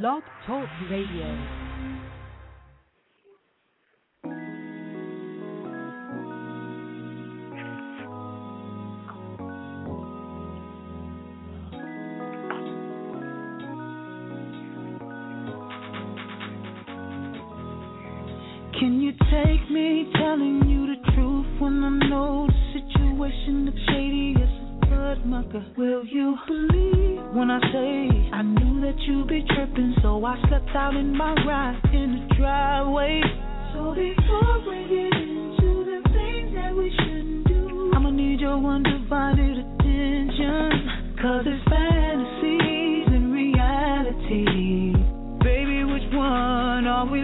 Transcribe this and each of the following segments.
Blog Talk Radio. Fantasies and reality. Baby, which one are we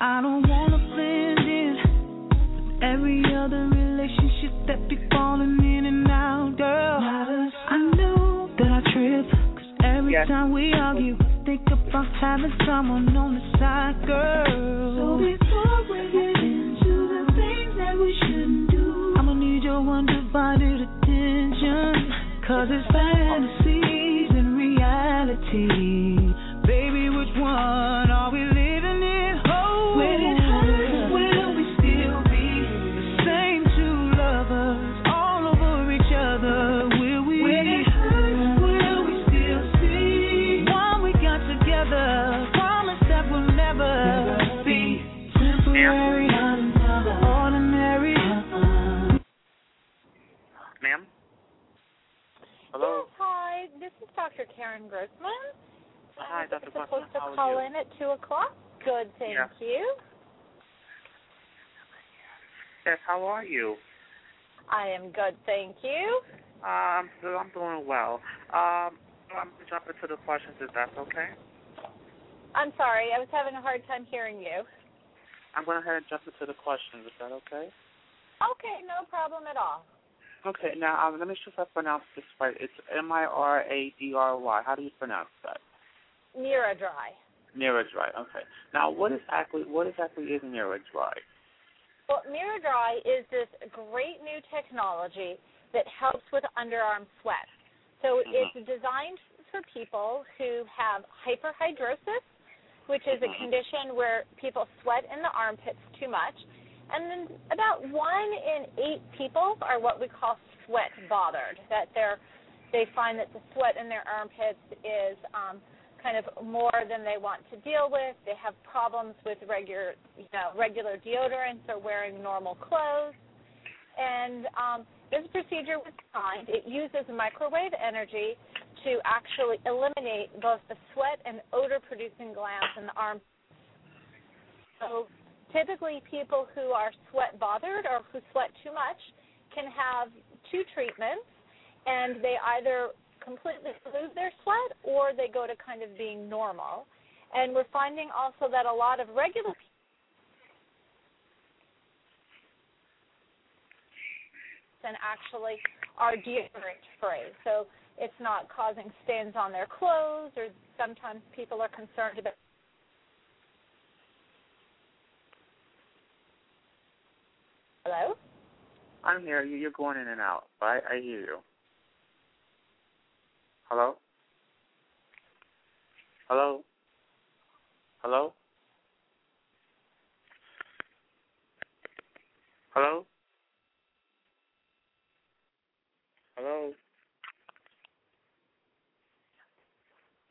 I don't wanna blend in with every other relationship that be falling in and out, girl. I know that I trip, cause every Yes. time we argue, I think about having someone on the side, girl. So before we get into the things that we shouldn't do, I'ma need your undivided attention. Cause it's fantasies and reality. Baby, which one temporary, ordinary. Ma'am? Hello? Yes, hi. This is Dr. Karyn Grossman. Hi, Dr. supposed Grossman. to How call you? in at 2 o'clock. Good, thank Yeah. you. Yes, how are you? I am good, thank you. Um, so I'm doing well. Um, I'm going to jump into the questions if that's okay. I'm sorry, I was having a hard time hearing you. I'm going to ahead and jump into the questions. Is that okay? Okay, no problem at all. Okay, now um, let me see if I pronounce this right. It's M-I-R-A-D-R-Y. How do you pronounce that? Mira dry. Miradry. Okay. Now, what exactly what exactly is Miradry? Well, Mira Dry is this great new technology that helps with underarm sweat. So Mhm. it's designed for people who have hyperhidrosis, which is a Mhm. condition where people sweat in the armpits too much. And then about one in eight people are what we call sweat bothered, that they're they find that the sweat in their armpits is um, kind of more than they want to deal with. They have problems with regular, you know, regular deodorants or wearing normal clothes. And um, this procedure was designed. It uses microwave energy to actually eliminate both the sweat and odor-producing glands in the arm. So typically, people who are sweat bothered or who sweat too much can have two treatments, and they either completely lose their sweat or they go to kind of being normal. And we're finding also that a lot of regular people and actually are deodorant free. So it's not causing stains on their clothes or sometimes people are concerned about Hello? I'm here. You- You're going in and out. I, I hear you. Hello? Hello? Hello? Hello? Hello?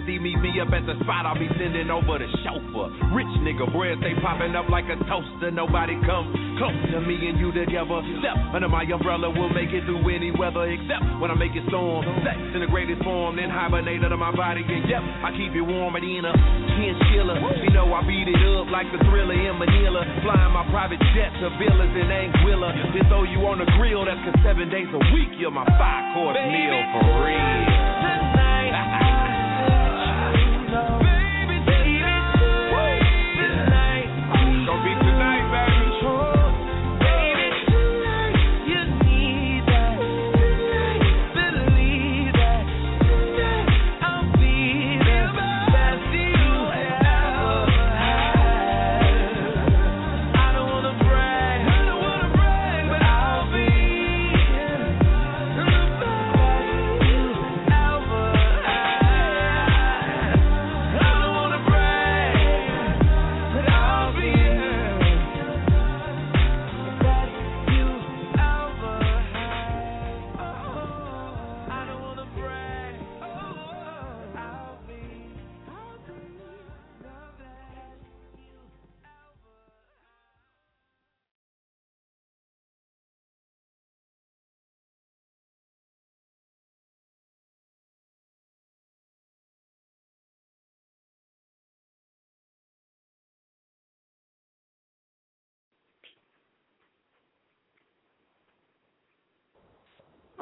Timothy meet me up at the spot. I'll be sending over the chauffeur. Rich nigga bread stay popping up like a toaster. Nobody come close to me and you together. Step under my umbrella, we'll make it through any weather except when I make it storm. Sex in the greatest form, then hibernate under my body. And yep, I keep it warm at in a chinchilla. You know I beat it up like the thriller in Manila. Flying my private jet to villas in Anguilla. Then throw you on the grill, that's cause seven days a week, you're my five course meal for real.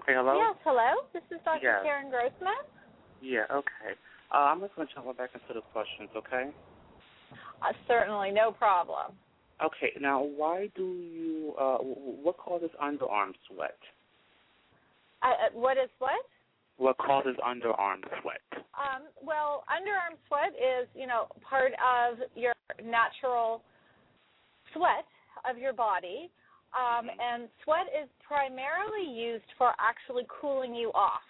Okay, hello? Yes, hello. This is Dr. Yes. Karyn Grossman. Yeah, okay. Uh, I'm just going to jump back into the questions, okay? Uh, certainly, no problem. Okay, now why do you, uh, what causes underarm sweat? Uh, uh, what is what? What causes underarm sweat? Um, well, underarm sweat is, you know, part of your natural sweat of your body. Um, and sweat is primarily used for actually cooling you off.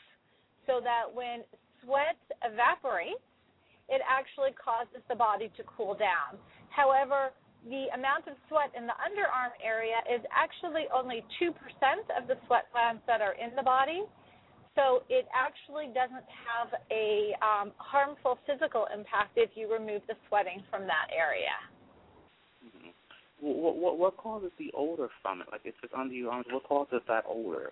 So that when sweat evaporates, it actually causes the body to cool down. However, the amount of sweat in the underarm area is actually only 2% of the sweat glands that are in the body. So it actually doesn't have a um, harmful physical impact if you remove the sweating from that area. What, what, what causes the odor from it? Like if it's under your arms, what causes that odor?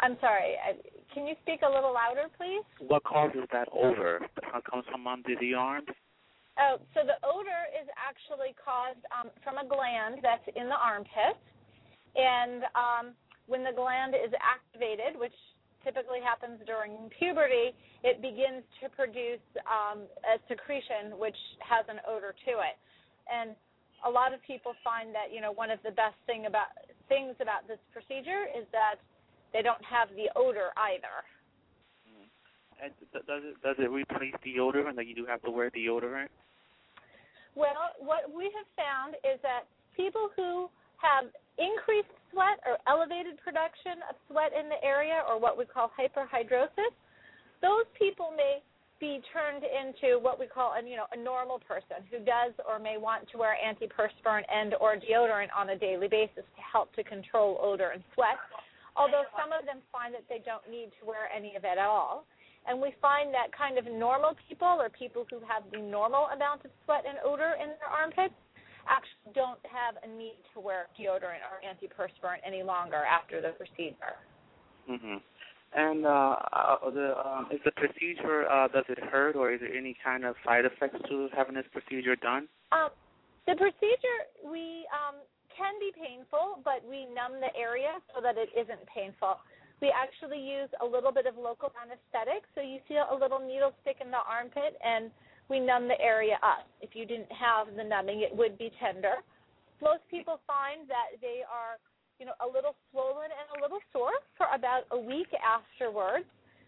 I'm sorry, I, can you speak a little louder, please? What causes that odor that comes from under the arms? Oh, so the odor is actually caused um, from a gland that's in the armpit, and um, when the gland is activated, which typically happens during puberty, it begins to produce um, a secretion which has an odor to it. And a lot of people find that you know one of the best thing about things about this procedure is that they don't have the odor either. Mm-hmm. And does it does it replace deodorant? Like you do have to wear deodorant? Well, what we have found is that people who have increased sweat or elevated production of sweat in the area, or what we call hyperhidrosis, those people may be turned into what we call a you know a normal person who does or may want to wear antiperspirant and or deodorant on a daily basis to help to control odor and sweat. Although some of them find that they don't need to wear any of it at all. And we find that kind of normal people or people who have the normal amount of sweat and odor in their armpits actually don't have a need to wear deodorant or antiperspirant any longer after the procedure. hmm And uh, uh, the um, is the procedure uh, does it hurt or is there any kind of side effects to having this procedure done? Um, the procedure we um, can be painful, but we numb the area so that it isn't painful. We actually use a little bit of local anesthetic, so you feel a little needle stick in the armpit, and we numb the area up. If you didn't have the numbing, it would be tender. Most people find that they are, you know, a little swollen and a little about a week afterwards,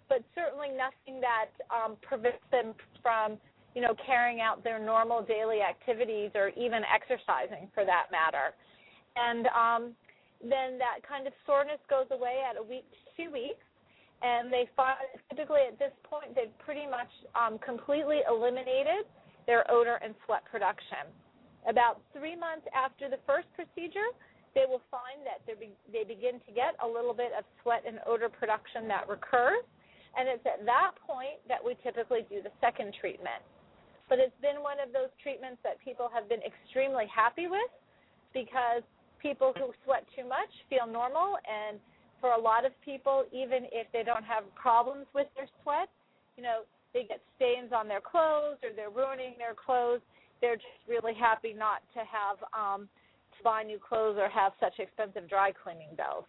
but certainly nothing that um, prevents them from, you know, carrying out their normal daily activities or even exercising for that matter. And um, then that kind of soreness goes away at a week to two weeks. And they find typically at this point they've pretty much um, completely eliminated their odor and sweat production. About three months after the first procedure, they will find that they, be, they begin to get a little bit of sweat and odor production that recurs. And it's at that point that we typically do the second treatment. But it's been one of those treatments that people have been extremely happy with because people who sweat too much feel normal and for a lot of people even if they don't have problems with their sweat you know they get stains on their clothes or they're ruining their clothes they're just really happy not to have um buy new clothes or have such expensive dry cleaning bills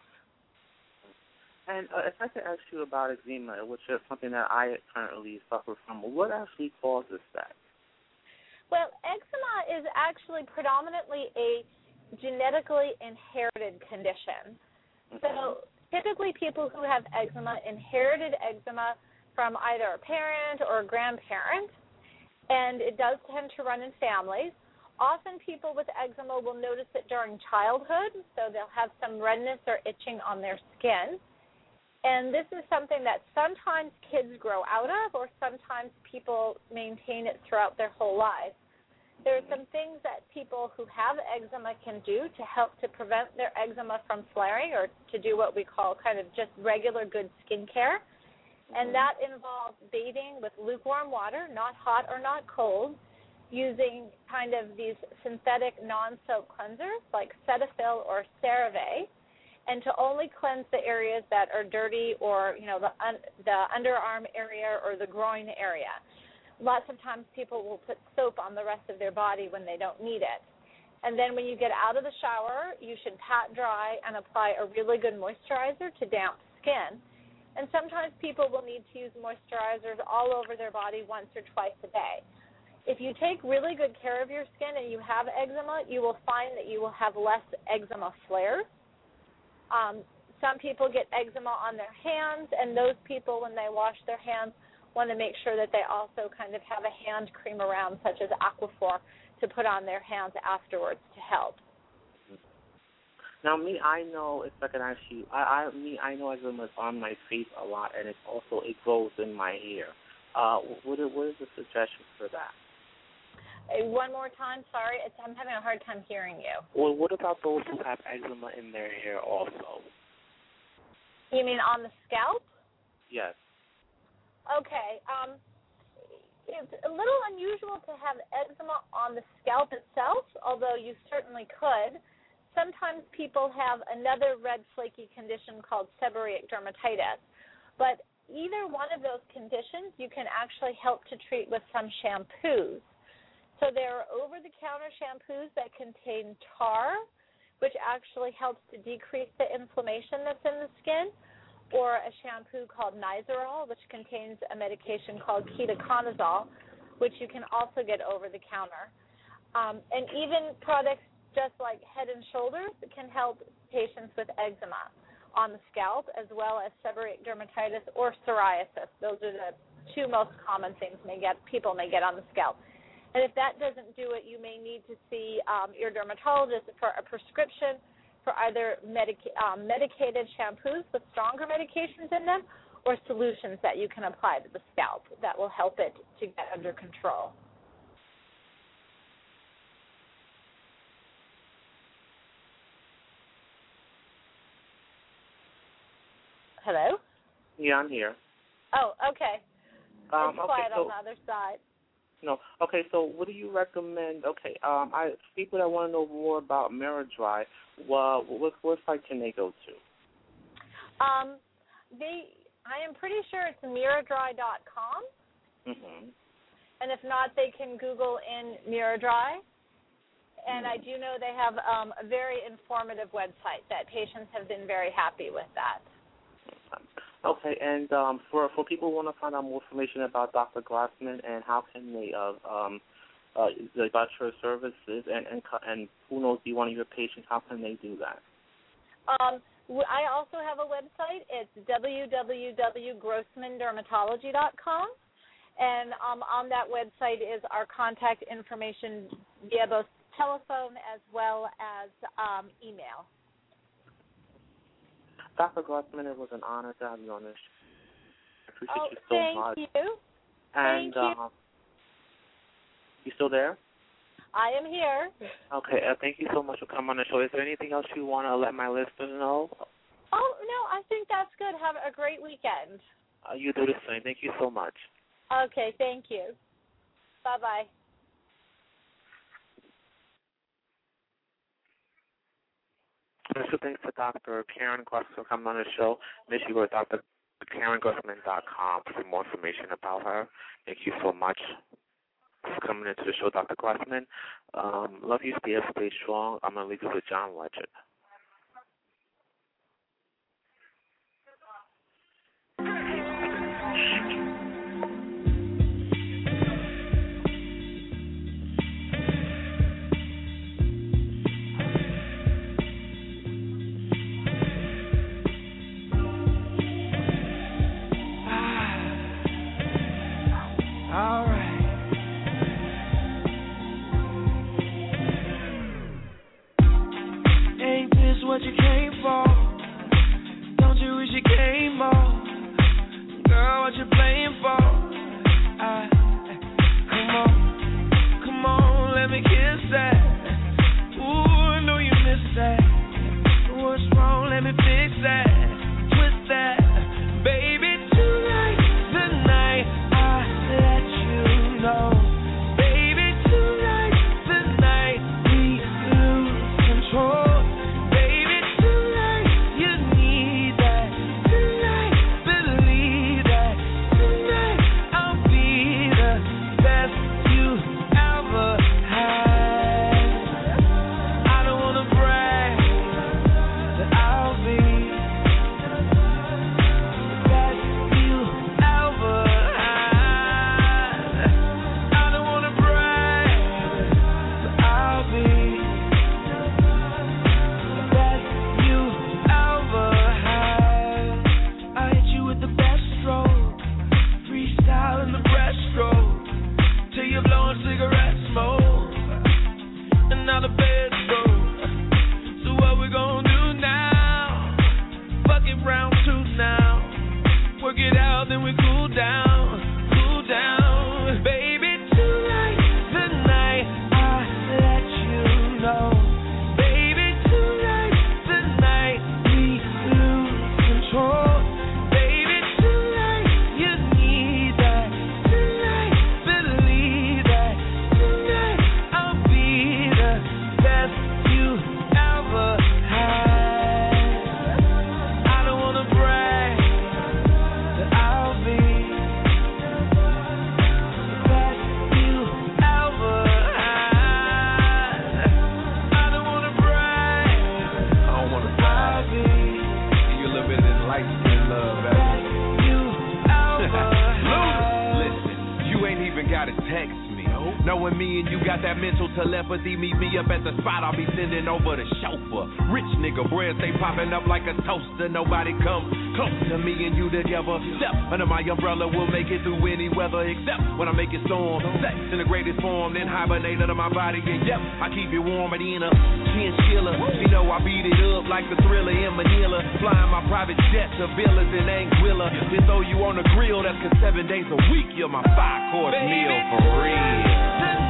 And uh, if I could ask you about eczema, which is something that I currently suffer from, what actually causes that? well eczema is actually predominantly a genetically inherited condition So typically people who have eczema inherited eczema from either a parent or a grandparent, and it does tend to run in families. Often people with eczema will notice it during childhood, so they'll have some redness or itching on their skin. And this is something that sometimes kids grow out of, or sometimes people maintain it throughout their whole lives. There are some things that people who have eczema can do to help to prevent their eczema from flaring or to do what we call kind of just regular good skincare. And mm-hmm. that involves bathing with lukewarm water, not hot or not cold, using kind of these synthetic non soap cleansers like Cetaphil or CeraVe, and to only cleanse the areas that are dirty or, you know, the, un- the underarm area or the groin area lots of times people will put soap on the rest of their body when they don't need it. And then when you get out of the shower, you should pat dry and apply a really good moisturizer to damp skin. And sometimes people will need to use moisturizers all over their body once or twice a day. If you take really good care of your skin and you have eczema, you will find that you will have less eczema flares. Um, some people get eczema on their hands, and those people, when they wash their hands, want to make sure that they also kind of have a hand cream around, such as Aquaphor, to put on their hands afterwards to help. Now, me, I know if I can you, I, I, me, I know eczema is on my face a lot, and it's also it grows in my hair. Uh, what, what is the suggestion for that? One more time, sorry, it's, I'm having a hard time hearing you. Well, what about those who have eczema in their hair also? You mean on the scalp? Yes. Okay. Um, it's a little unusual to have eczema on the scalp itself, although you certainly could. Sometimes people have another red flaky condition called seborrheic dermatitis. But either one of those conditions you can actually help to treat with some shampoos. So there are over the counter shampoos that contain tar, which actually helps to decrease the inflammation that's in the skin, or a shampoo called Nizoral, which contains a medication called ketoconazole, which you can also get over the counter. Um, and even products just like Head and Shoulders can help patients with eczema on the scalp, as well as seborrheic dermatitis or psoriasis. Those are the two most common things may get people may get on the scalp. And if that doesn't do it, you may need to see um, your dermatologist for a prescription for either medic- um, medicated shampoos with stronger medications in them or solutions that you can apply to the scalp that will help it to get under control. Hello? Yeah, I'm here. Oh, okay. Um, it's quiet so, on the other side. No. Okay, so what do you recommend? Okay, um, I people that want to know more about Miradry, well, what website can they go to? Um, they, I am pretty sure it's miradry.com. Mm-hmm. And if not, they can Google in Miradry. And I do know they have um, a very informative website that patients have been very happy with that. Okay, and um, for for people who want to find out more information about Dr. Glassman and how can they uh, um, uh, about your services and, and and who knows be one of your patients, how can they do that? Um, I also have a website. It's www.grossmandermatology.com. And um, on that website is our contact information via both telephone as well as um, email. Dr. Glassman, it was an honor to have you on this. I appreciate oh, you so thank much. you. And thank you. Uh, you still there? I am here. Okay, uh, thank you so much for coming on the show. Is there anything else you want to let my listeners know? Oh, no, I think that's good. Have a great weekend. Uh, you do the same. Thank you so much. Okay, thank you. Bye bye. Special thanks to Dr. Karyn Grossman for coming on the show. Make sure you go to for more information about her. Thank you so much for coming into the show, Dr. Grossman. Um, love you, stay up, stay strong. I'm going to leave you with John Legend. What you came even gotta text me. Knowing me and you got that mental telepathy, meet me up at the spot, I'll be sending over the chauffeur. Rich nigga, bread stay popping up like a toaster, nobody come close to me and you together. Step under my umbrella, we'll make it through any weather except when I make it storm. Sex in the greatest form, then hibernate under my body. And yep, I keep it warm and in a chinchilla. You know I beat it up like the thriller in Manila. Flying my private jet to villas in Anguilla. Then throw you on the grill, that's cause seven days a week you're my five course meal for real.